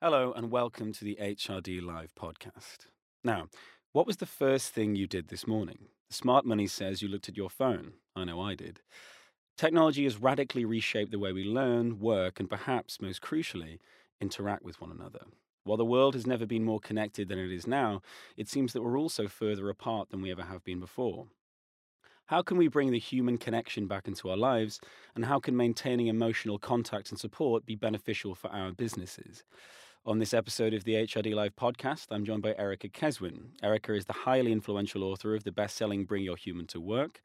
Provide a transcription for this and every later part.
Hello, and welcome to the HRD Live podcast. Now, what was the first thing you did this morning? Smart Money says you looked at your phone. I know I did. Technology has radically reshaped the way we learn, work, and perhaps most crucially, interact with one another. While the world has never been more connected than it is now, it seems that we're also further apart than we ever have been before. How can we bring the human connection back into our lives, and how can maintaining emotional contact and support be beneficial for our businesses? On this episode of the HRD Live podcast, I'm joined by Erica Keswin. Erica is the highly influential author of the best selling Bring Your Human to Work,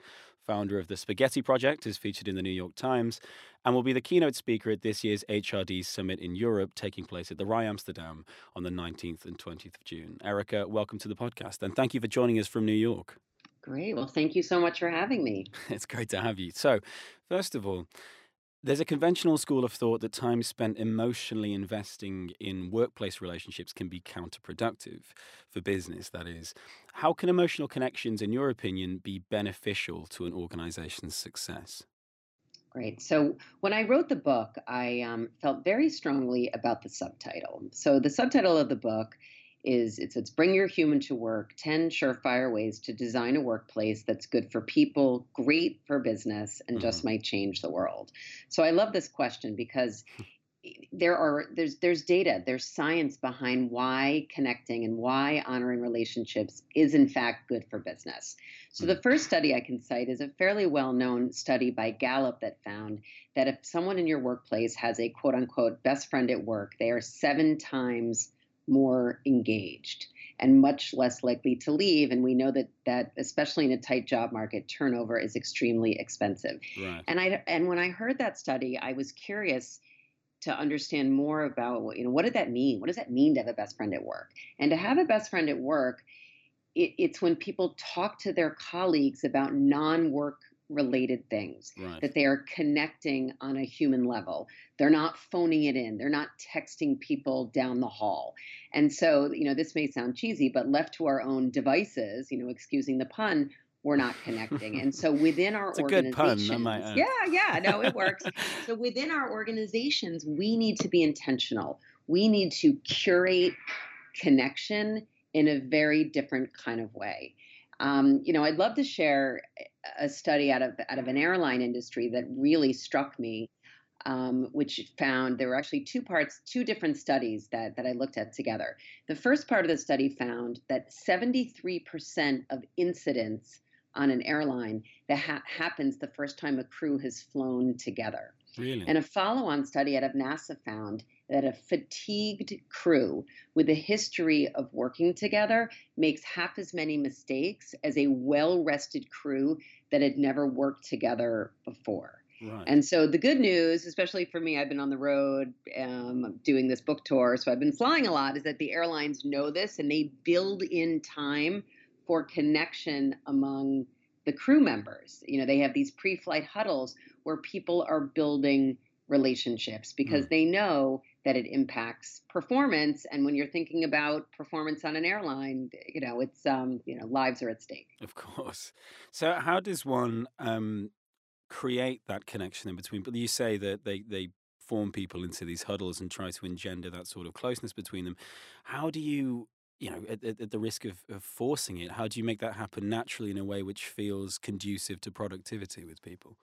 founder of the Spaghetti Project, is featured in the New York Times, and will be the keynote speaker at this year's HRD Summit in Europe, taking place at the RAI Amsterdam on the 19th and 20th of June. Erica, welcome to the podcast, and thank you for joining us from New York. Great. Well, thank you so much for having me. it's great to have you. So, first of all, there's a conventional school of thought that time spent emotionally investing in workplace relationships can be counterproductive for business, that is. How can emotional connections, in your opinion, be beneficial to an organization's success? Great. So, when I wrote the book, I um, felt very strongly about the subtitle. So, the subtitle of the book is it's, it's bring your human to work 10 surefire ways to design a workplace that's good for people great for business and mm-hmm. just might change the world so i love this question because there are there's there's data there's science behind why connecting and why honoring relationships is in fact good for business so the mm. first study i can cite is a fairly well known study by gallup that found that if someone in your workplace has a quote unquote best friend at work they are seven times more engaged and much less likely to leave. And we know that that especially in a tight job market, turnover is extremely expensive. Right. And I and when I heard that study, I was curious to understand more about you know what did that mean? What does that mean to have a best friend at work? And to have a best friend at work, it, it's when people talk to their colleagues about non-work related things right. that they are connecting on a human level. They're not phoning it in. They're not texting people down the hall. And so you know this may sound cheesy but left to our own devices you know excusing the pun we're not connecting. And so within our organizations good pun, yeah yeah no it works. So within our organizations we need to be intentional. We need to curate connection in a very different kind of way um, you know, I'd love to share a study out of out of an airline industry that really struck me, um, which found there were actually two parts, two different studies that that I looked at together. The first part of the study found that 73% of incidents on an airline that ha- happens the first time a crew has flown together. Really? And a follow on study out of NASA found that a fatigued crew with a history of working together makes half as many mistakes as a well rested crew that had never worked together before. Right. And so the good news, especially for me, I've been on the road um, doing this book tour, so I've been flying a lot, is that the airlines know this and they build in time for connection among the crew members. You know, they have these pre flight huddles where people are building relationships because mm. they know that it impacts performance. And when you're thinking about performance on an airline you know it's um you know lives are at stake. Of course. So how does one um create that connection in between? But you say that they they form people into these huddles and try to engender that sort of closeness between them. How do you you know at, at the risk of, of forcing it how do you make that happen naturally in a way which feels conducive to productivity with people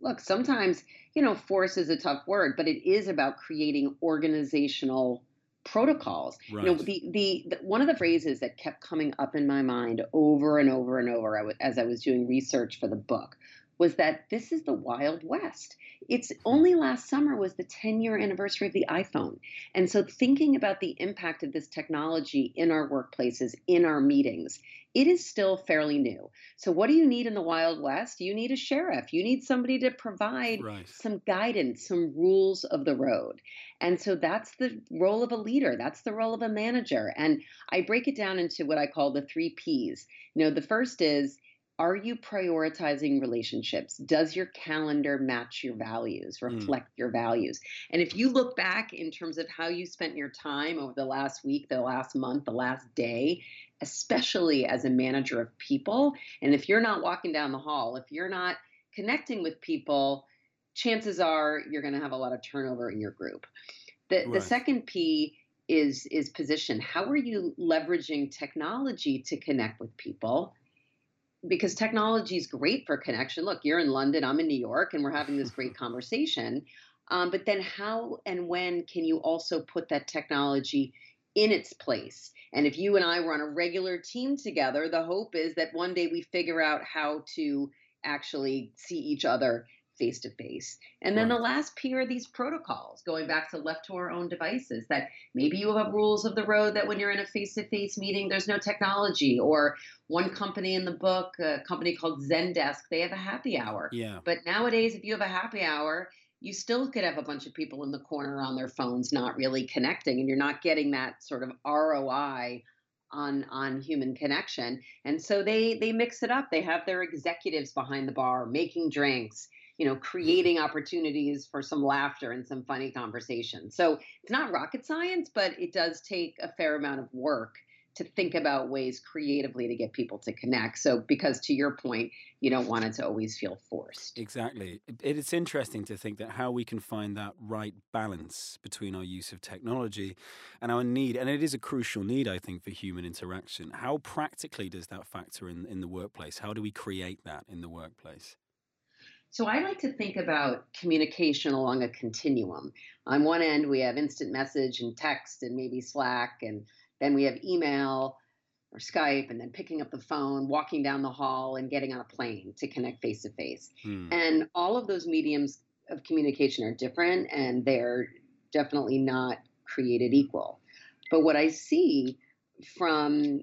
look, sometimes, you know, force is a tough word, but it is about creating organizational protocols. Right. You know, the, the, the one of the phrases that kept coming up in my mind over and over and over as I was doing research for the book was that this is the Wild West. It's hmm. only last summer was the 10 year anniversary of the iPhone. And so thinking about the impact of this technology in our workplaces, in our meetings, it is still fairly new. So what do you need in the Wild West? You need a sheriff. You need somebody to provide right. some guidance, some rules of the road. And so that's the role of a leader. That's the role of a manager. And I break it down into what I call the 3 Ps. You know, the first is are you prioritizing relationships? Does your calendar match your values, mm. reflect mm. your values? And if you look back in terms of how you spent your time over the last week, the last month, the last day, especially as a manager of people, and if you're not walking down the hall, if you're not connecting with people, chances are you're going to have a lot of turnover in your group. The, right. the second P is is position. How are you leveraging technology to connect with people? Because technology is great for connection. Look, you're in London, I'm in New York, and we're having this great conversation. Um, but then, how and when can you also put that technology in its place? And if you and I were on a regular team together, the hope is that one day we figure out how to actually see each other face to face. And then right. the last P are these protocols, going back to left to our own devices, that maybe you have rules of the road that when you're in a face to face meeting, there's no technology. Or one company in the book, a company called Zendesk, they have a happy hour. Yeah. But nowadays, if you have a happy hour, you still could have a bunch of people in the corner on their phones not really connecting, and you're not getting that sort of ROI on on human connection and so they they mix it up they have their executives behind the bar making drinks you know creating opportunities for some laughter and some funny conversation so it's not rocket science but it does take a fair amount of work to think about ways creatively to get people to connect. So, because to your point, you don't want it to always feel forced. Exactly. It's interesting to think that how we can find that right balance between our use of technology and our need, and it is a crucial need, I think, for human interaction. How practically does that factor in, in the workplace? How do we create that in the workplace? So I like to think about communication along a continuum. On one end, we have instant message and text and maybe Slack and then we have email or Skype, and then picking up the phone, walking down the hall, and getting on a plane to connect face to face. And all of those mediums of communication are different, and they're definitely not created equal. But what I see from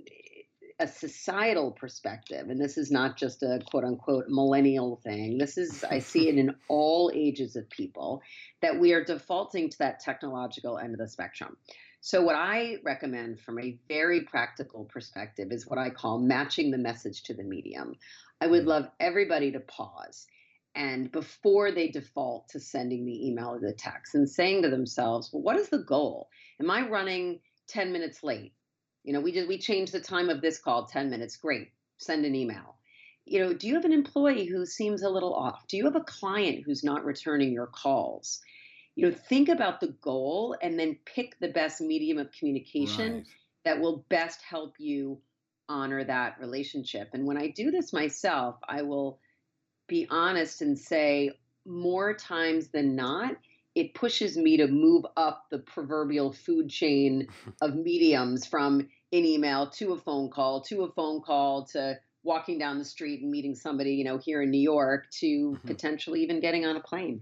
a societal perspective, and this is not just a quote unquote millennial thing, this is, I see it in all ages of people, that we are defaulting to that technological end of the spectrum. So, what I recommend from a very practical perspective is what I call matching the message to the medium. I would mm. love everybody to pause and before they default to sending the email or the text and saying to themselves, well, what is the goal? Am I running 10 minutes late? You know, we did we changed the time of this call 10 minutes. Great. Send an email. You know, do you have an employee who seems a little off? Do you have a client who's not returning your calls? you know think about the goal and then pick the best medium of communication right. that will best help you honor that relationship and when i do this myself i will be honest and say more times than not it pushes me to move up the proverbial food chain of mediums from an email to a phone call to a phone call to walking down the street and meeting somebody you know here in new york to mm-hmm. potentially even getting on a plane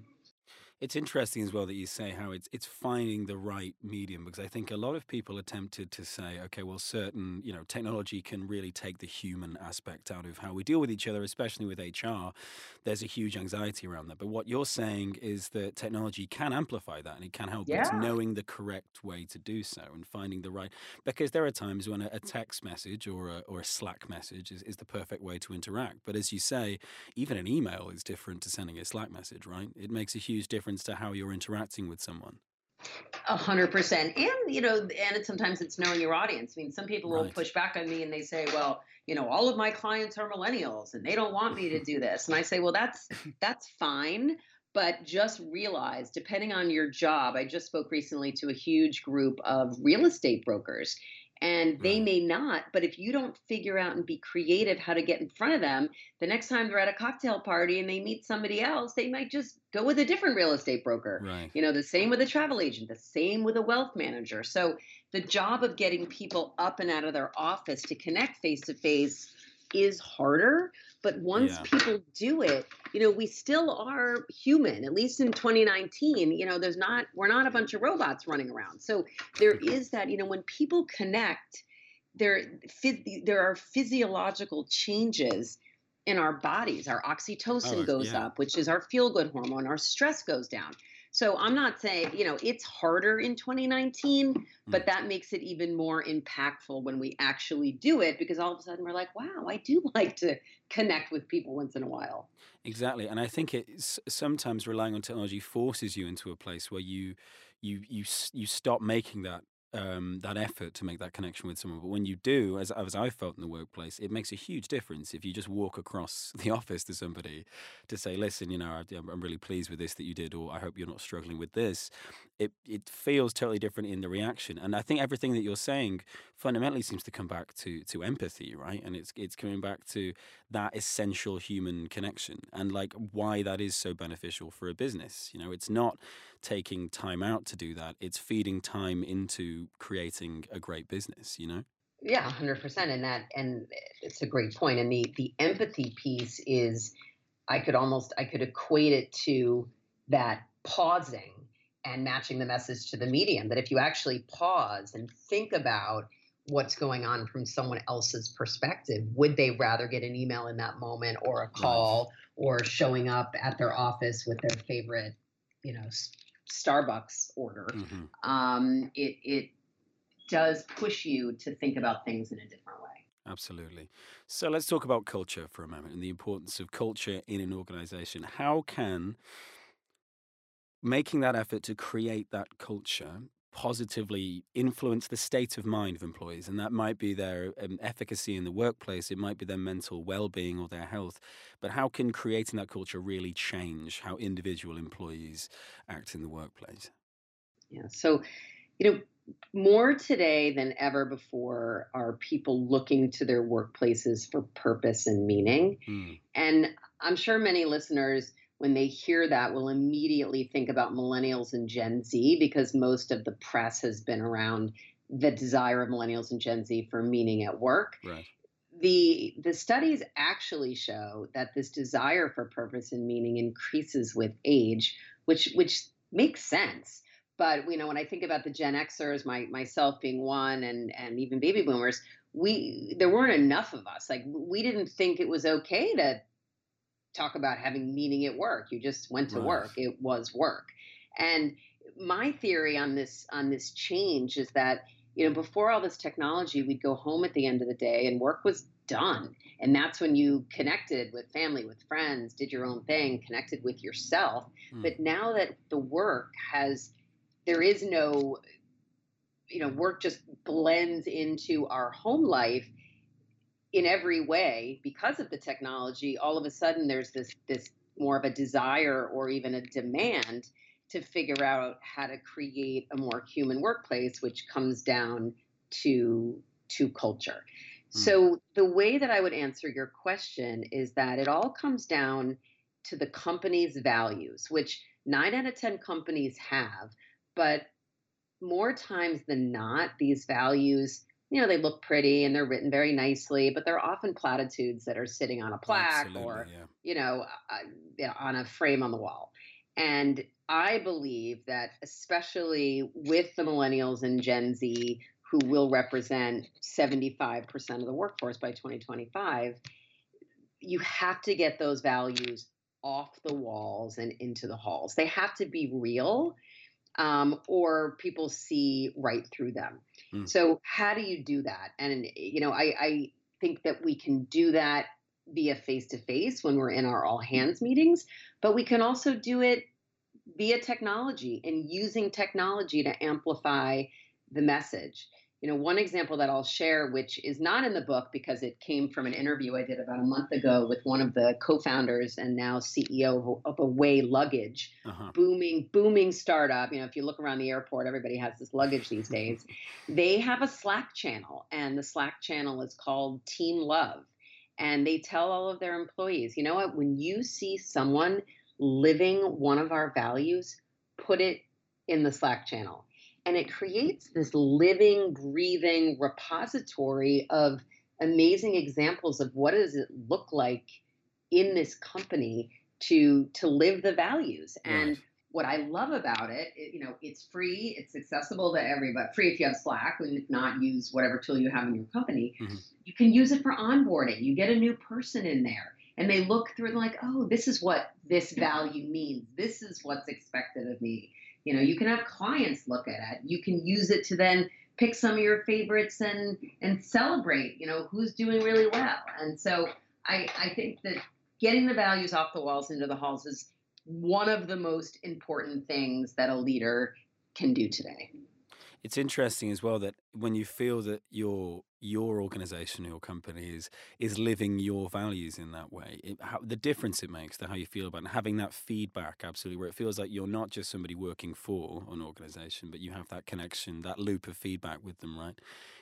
it's interesting as well that you say how it's it's finding the right medium because I think a lot of people are tempted to say, okay, well, certain you know technology can really take the human aspect out of how we deal with each other, especially with HR. There's a huge anxiety around that. But what you're saying is that technology can amplify that and it can help. Yeah. It's knowing the correct way to do so and finding the right. Because there are times when a, text message or a, or a Slack message is, is the perfect way to interact. But as you say, even an email is different to sending a Slack message, right? It makes a huge difference difference to how you're interacting with someone. A hundred percent. And, you know, and it, sometimes it's knowing your audience. I mean, some people right. will push back on me and they say, well, you know, all of my clients are millennials and they don't want me to do this. And I say, well, that's, that's fine. But just realize, depending on your job, I just spoke recently to a huge group of real estate brokers and they may not but if you don't figure out and be creative how to get in front of them the next time they're at a cocktail party and they meet somebody else they might just go with a different real estate broker. Right. you know the same with a travel agent the same with a wealth manager. So the job of getting people up and out of their office to connect face to face is harder but once yeah. people do it you know we still are human at least in 2019 you know there's not we're not a bunch of robots running around. So there is that you know when people connect there there are physiological changes in our bodies. Our oh, oxytocin oh, goes yeah. up which is our feel good hormone. Our stress goes down so I'm not saying, you know, it's harder in 2019, but mm. that makes it even more impactful when we actually do it because all of a sudden we're like, wow, I do like to connect with people once in a while. Exactly. And I think it's sometimes relying on technology forces you into a place where you you you you stop making that um, that effort to make that connection with someone. But when you do, as as I felt in the workplace, it makes a huge difference if you just walk across the office to somebody to say, "Listen, you know, I'm really pleased with this that you did, or I hope you're not struggling with this." It it feels totally different in the reaction, and I think everything that you're saying fundamentally seems to come back to to empathy, right? And it's it's coming back to that essential human connection and like why that is so beneficial for a business. You know, it's not taking time out to do that; it's feeding time into creating a great business. You know. Yeah, hundred percent. And that, and eh, it's a great point. And the the empathy piece is, I could almost I could equate it to that pausing and matching the message to the medium. That if you actually pause and think about what's going on from someone else's perspective, would they rather get an email in that moment or a call or showing up at their office with their favorite, you know, Starbucks order? Mm-hmm. Um, it it does push you to think about things in a different way. Absolutely. So let's talk about culture for a moment and the importance of culture in an organization. How can making that effort to create that culture positively influence the state of mind of employees and that might be their um, efficacy in the workplace it might be their mental well-being or their health but how can creating that culture really change how individual employees act in the workplace yeah so you know more today than ever before are people looking to their workplaces for purpose and meaning. Mm. And I'm sure many listeners, when they hear that, will immediately think about millennials and Gen Z because most of the press has been around the desire of millennials and Gen Z for meaning at work. Right. The, the studies actually show that this desire for purpose and meaning increases with age, which which makes sense but you know, when I think about the Gen Xers, my myself being one, and and even baby boomers, we there weren't enough of us. Like we didn't think it was okay to talk about having meaning at work. You just went to right. work. It was work. And my theory on this on this change is that you know before all this technology, we'd go home at the end of the day and work was done. And that's when you connected with family, with friends, did your own thing, connected with yourself. Mm. But now that the work has there is no you know work just blends into our home life in every way because of the technology all of a sudden there's this this more of a desire or even a demand to figure out how to create a more human workplace which comes down to to culture mm. so the way that i would answer your question is that it all comes down to the company's values which 9 out of 10 companies have but more times than not, these values, you know, they look pretty and they're written very nicely, but they're often platitudes that are sitting on a plaque Absolutely, or, yeah. you know, uh, on a frame on the wall. And I believe that, especially with the millennials and Gen Z, who will represent 75% of the workforce by 2025, you have to get those values off the walls and into the halls. They have to be real um, or people see right through them. Mm. So how do you do that? And you know, I, I think that we can do that via face to face when we're in our all hands meetings, but we can also do it via technology and using technology to amplify the message you know, one example that I'll share, which is not in the book because it came from an interview I did about a month ago with one of the co-founders and now CEO of, Away Luggage, uh-huh. booming, booming startup. You know, if you look around the airport, everybody has this luggage these days. they have a Slack channel, and the Slack channel is called Team Love, and they tell all of their employees, you know what? When you see someone living one of our values, put it in the Slack channel and it creates this living, breathing repository of amazing examples of what does it look like in this company to to live the values. And right. what i love about it, it, you know it's free it's accessible to everybody free if you have slack and if not use whatever tool you have in your company. Mm-hmm. you can use it for onboarding. You get a new person in there and they look through and like oh this is what this value means. This is what's expected of me you know, you can have clients look at it. You can use it to then pick some of your favorites and and celebrate, you know, who's doing really well. And so I, I think that getting the values off the walls into the halls is one of the most important things that a leader can do today. It's interesting as well that when you feel that your your organization, your company is is living your values in that way, it, how, the difference it makes to how you feel about it, having that feedback, absolutely, where it feels like you're not just somebody working for an organization, but you have that connection, that loop of feedback with them, right?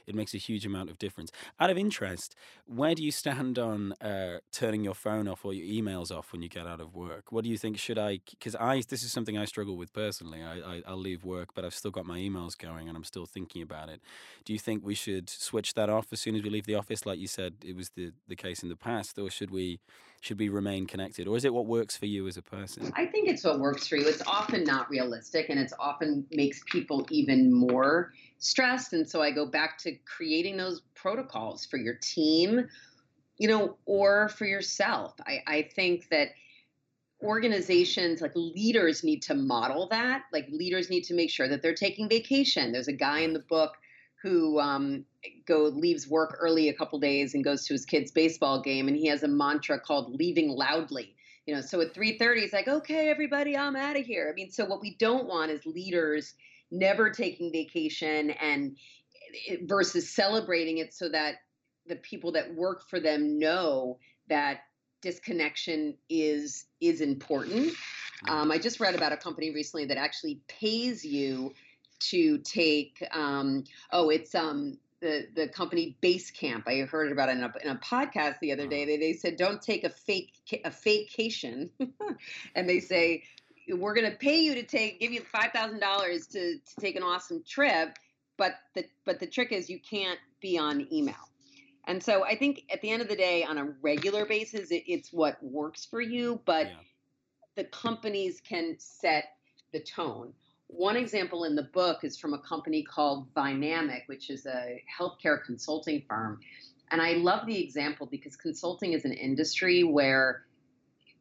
It makes a huge amount of difference. Out of interest, where do you stand on uh, turning your phone off or your emails off when you get out of work? What do you think? Should I? Because I this is something I struggle with personally. I, I I'll leave work, but I've still got my emails going and I'm still thinking about it. Do you think we should switch that off as soon as we leave the office, like you said it was the the case in the past, or should we should we remain connected, or is it what works for you as a person? I think it's what works for you. It's often not realistic, and it's often makes people even more stressed. And so I go back to creating those protocols for your team, you know, or for yourself. I, I think that organizations like leaders need to model that. Like leaders need to make sure that they're taking vacation. There's a guy in the book who um, go leaves work early a couple days and goes to his kid's baseball game and he has a mantra called leaving loudly. You know so at 3.30 he's like okay everybody i'm out of here. I mean so what we don't want is leaders never taking vacation and versus celebrating it so that the people that work for them know that disconnection is is important. Um, I just read about a company recently that actually pays you to take. Um, oh, it's um, the the company Basecamp. I heard about it in a, in a podcast the other day. They, they said don't take a fake a vacation, and they say we're going to pay you to take give you five thousand dollars to to take an awesome trip, but the but the trick is you can't be on email. And so I think at the end of the day, on a regular basis, it, it's what works for you, but yeah. the companies can set the tone. One example in the book is from a company called Vynamic, which is a healthcare consulting firm. And I love the example because consulting is an industry where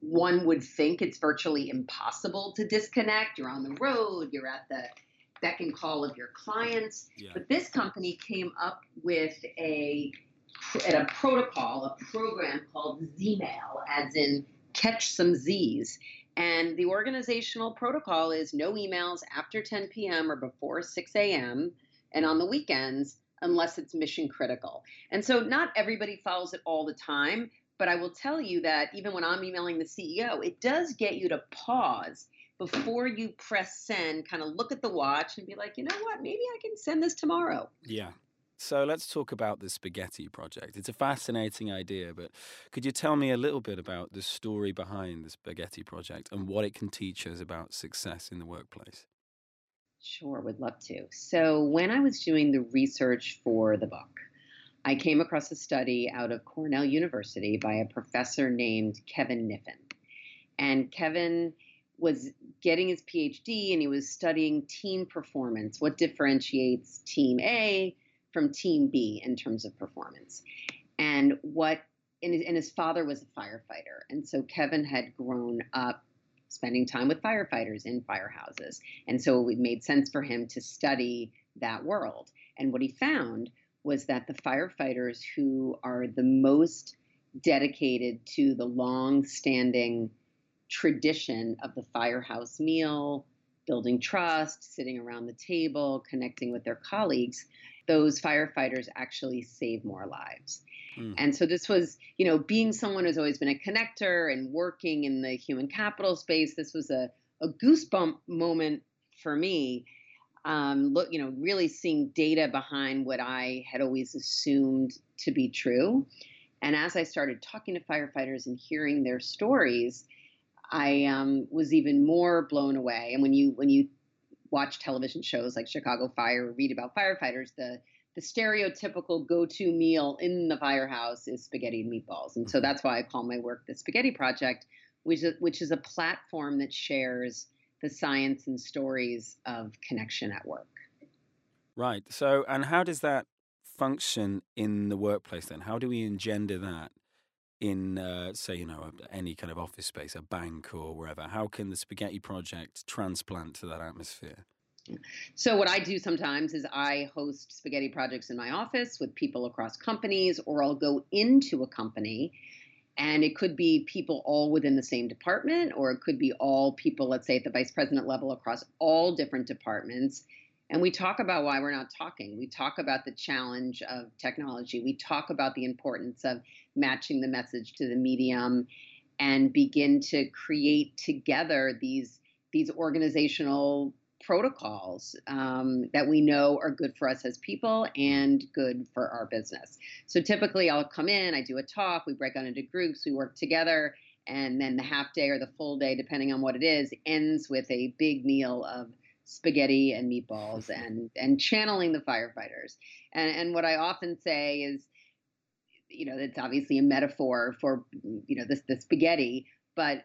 one would think it's virtually impossible to disconnect. You're on the road, you're at the beck and call of your clients. Yeah. But this company came up with a at a protocol, a program called Zmail, as in catch some Z's. And the organizational protocol is no emails after 10 p.m. or before 6 a.m. and on the weekends unless it's mission critical. And so not everybody follows it all the time, but I will tell you that even when I'm emailing the CEO, it does get you to pause before you press send, kind of look at the watch and be like, you know what, maybe I can send this tomorrow. Yeah. So let's talk about the spaghetti project. It's a fascinating idea, but could you tell me a little bit about the story behind the spaghetti project and what it can teach us about success in the workplace? Sure, would love to. So, when I was doing the research for the book, I came across a study out of Cornell University by a professor named Kevin Kniffin. And Kevin was getting his PhD and he was studying team performance. What differentiates team A from Team B in terms of performance. And what and his, and his father was a firefighter, and so Kevin had grown up spending time with firefighters in firehouses, and so it made sense for him to study that world. And what he found was that the firefighters who are the most dedicated to the long-standing tradition of the firehouse meal, building trust, sitting around the table, connecting with their colleagues, those firefighters actually save more lives. Mm. And so this was, you know, being someone who's always been a connector and working in the human capital space, this was a, a goosebump moment for me. Um, look, you know, really seeing data behind what I had always assumed to be true. And as I started talking to firefighters and hearing their stories, I um, was even more blown away. And when you when you watch television shows like Chicago Fire or read about firefighters, the the stereotypical go-to meal in the firehouse is spaghetti and meatballs, and so mm-hmm. that's why I call my work the Spaghetti Project, which is, which is a platform that shares the science and stories of connection at work. Right. So, and how does that function in the workplace then? How do we engender that in, uh, say, you know, any kind of office space, a bank or wherever? How can the Spaghetti Project transplant to that atmosphere? So, what I do sometimes is I host spaghetti projects in my office with people across companies, or I'll go into a company and it could be people all within the same department, or it could be all people, let's say at the vice president level across all different departments. And we talk about why we're not talking. We talk about the challenge of technology. We talk about the importance of matching the message to the medium and begin to create together these these organizational protocols um, that we know are good for us as people and good for our business. So typically, I'll come in, I do a talk, we break out into groups, we work together, and then the half day or the full day, depending on what it is, ends with a big meal of spaghetti and meatballs and and channeling the firefighters. And and what I often say is, you know, it's obviously a metaphor for you know this the spaghetti, but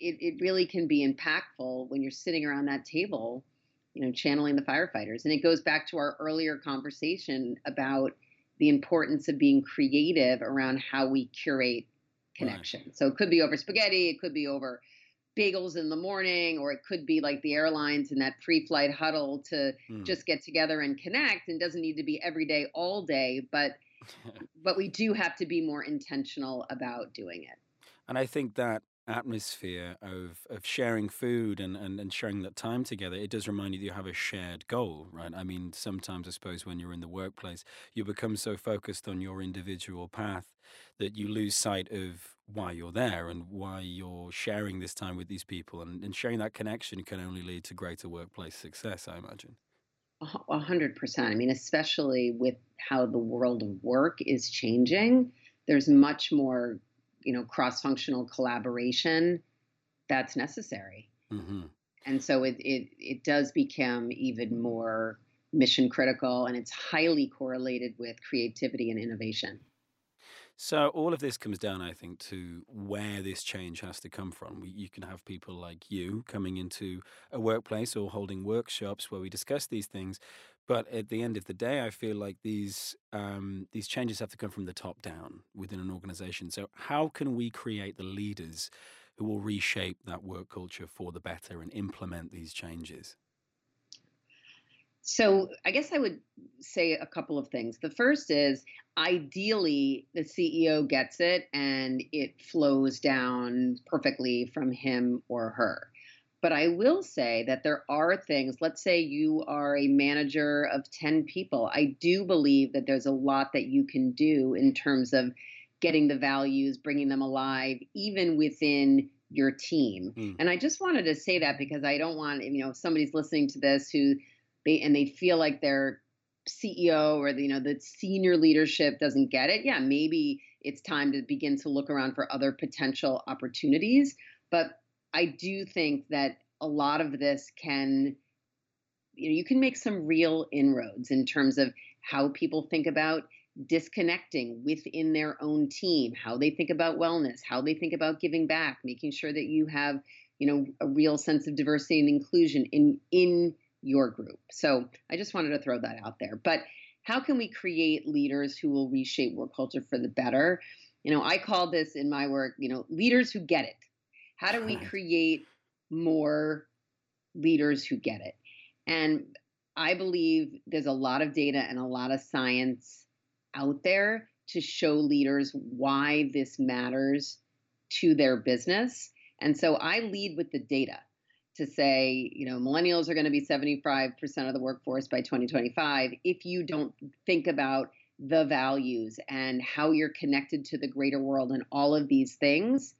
it, it really can be impactful when you're sitting around that table, you know, channeling the firefighters. And it goes back to our earlier conversation about the importance of being creative around how we curate connection. Right. So it could be over spaghetti, it could be over bagels in the morning, or it could be like the airlines in that pre-flight huddle to mm. just get together and connect. And doesn't need to be every day, all day, but but we do have to be more intentional about doing it. And I think that atmosphere of of sharing food and, and and sharing that time together it does remind you that you have a shared goal right? I mean sometimes i suppose when you're in the workplace you become so focused on your individual path that you lose sight of why you're there and why you're sharing this time with these people and, and sharing that connection can only lead to greater workplace success i imagine. A hundred percent. I mean especially with how the world of work is changing there's much more you know cross-functional collaboration that's necessary mm-hmm. and so it, it it does become even more mission critical and it's highly correlated with creativity and innovation so all of this comes down, I think, to where this change has to come from. We, you can have people like you coming into a workplace or holding workshops where we discuss these things, but at the end of the day, I feel like these um, these changes have to come from the top down within an organization. So how can we create the leaders who will reshape that work culture for the better and implement these changes? So I guess I would say a couple of things. The first is ideally the CEO gets it and it flows down perfectly from him or her. But I will say that there are things, let's say you are a manager of 10 people. I do believe that there's a lot that you can do in terms of getting the values, bringing them alive, even within your team. Mm. And I just wanted to say that because I don't want, you know, if somebody's listening to this who they and they feel like their CEO or the, you know the senior leadership doesn't get it, yeah, maybe it's time to begin to look around for other potential opportunities. But I do think that a lot of this can, you know, you can make some real inroads in terms of how people think about disconnecting within their own team, how they think about wellness, how they think about giving back, making sure that you have, you know, a real sense of diversity and inclusion in in your group. So I just wanted to throw that out there. But how can we create leaders who will reshape work culture for the better? You know, I call this in my work, you know, leaders who get it. How do we create more leaders who get it? And I believe there's a lot of data and a lot of science out there to show leaders why this matters to their business. And so I lead with the data to say, you know, millennials are going to be 75% of the workforce by 2025 if you don't think about the values and how you're connected to the greater world and all of these things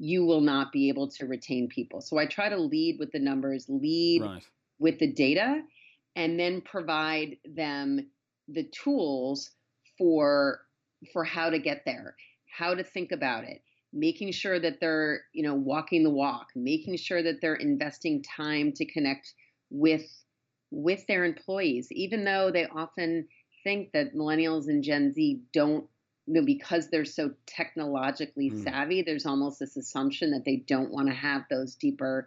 you will not be able to retain people. So I try to lead with the numbers, lead right. with the data, and then provide them the tools for for how to get there, how to think about it, making sure that they're, you know, walking the walk, making sure that they're investing time to connect with with their employees, even though they often think that millennials and Gen Z don't you know, because they're so technologically mm. savvy, there's almost this assumption that they don't want to have those deeper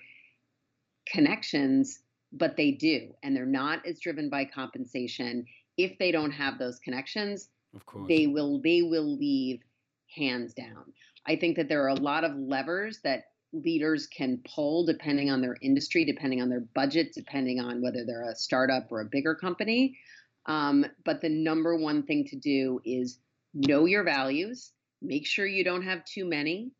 connections, but they do. And they're not as driven by compensation. If they don't have those connections, of course. they will they will leave hands down. I think that there are a lot of levers that leaders can pull depending on their industry, depending on their budget, depending on whether they're a startup or a bigger company. Um, but the number one thing to do is know your values, make sure you don't have too many.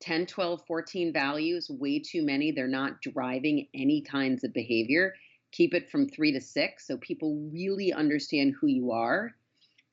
10, 12, 14 values, way too many. They're not driving any kinds of behavior. keep it from three to six so people really understand who you are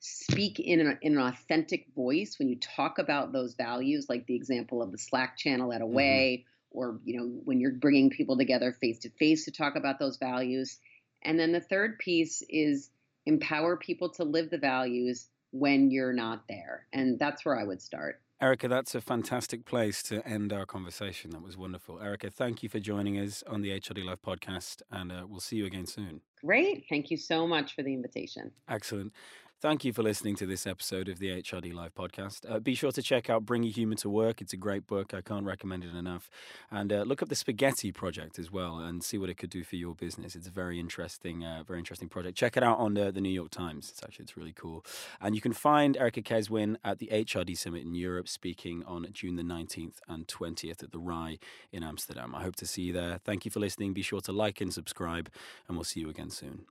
speak in an, in an authentic voice when you talk about those values like the example of the slack channel at away mm-hmm. or you know when you're bringing people together face to face to talk about those values and then the third piece is empower people to live the values when you're not there and that's where i would start Erica, that's a fantastic place to end our conversation. That was wonderful. Erica, thank you for joining us on the HRD Live podcast, and uh, we'll see you again soon. Great. Thank you so much for the invitation. Excellent. Thank you for listening to this episode of the HRD Live podcast. Uh, be sure to check out Bring Your Human to Work. It's a great book. I can't recommend it enough. And uh, look up the Spaghetti Project as well and see what it could do for your business. It's a very interesting, uh, very interesting project. Check it out on the, the New York Times. It's actually it's really cool. And you can find Erica Keswin at the HRD Summit in Europe, speaking on June the 19th and 20th at the RAI in Amsterdam. I hope to see you there. Thank you for listening. Be sure to like and subscribe, and we'll see you again soon.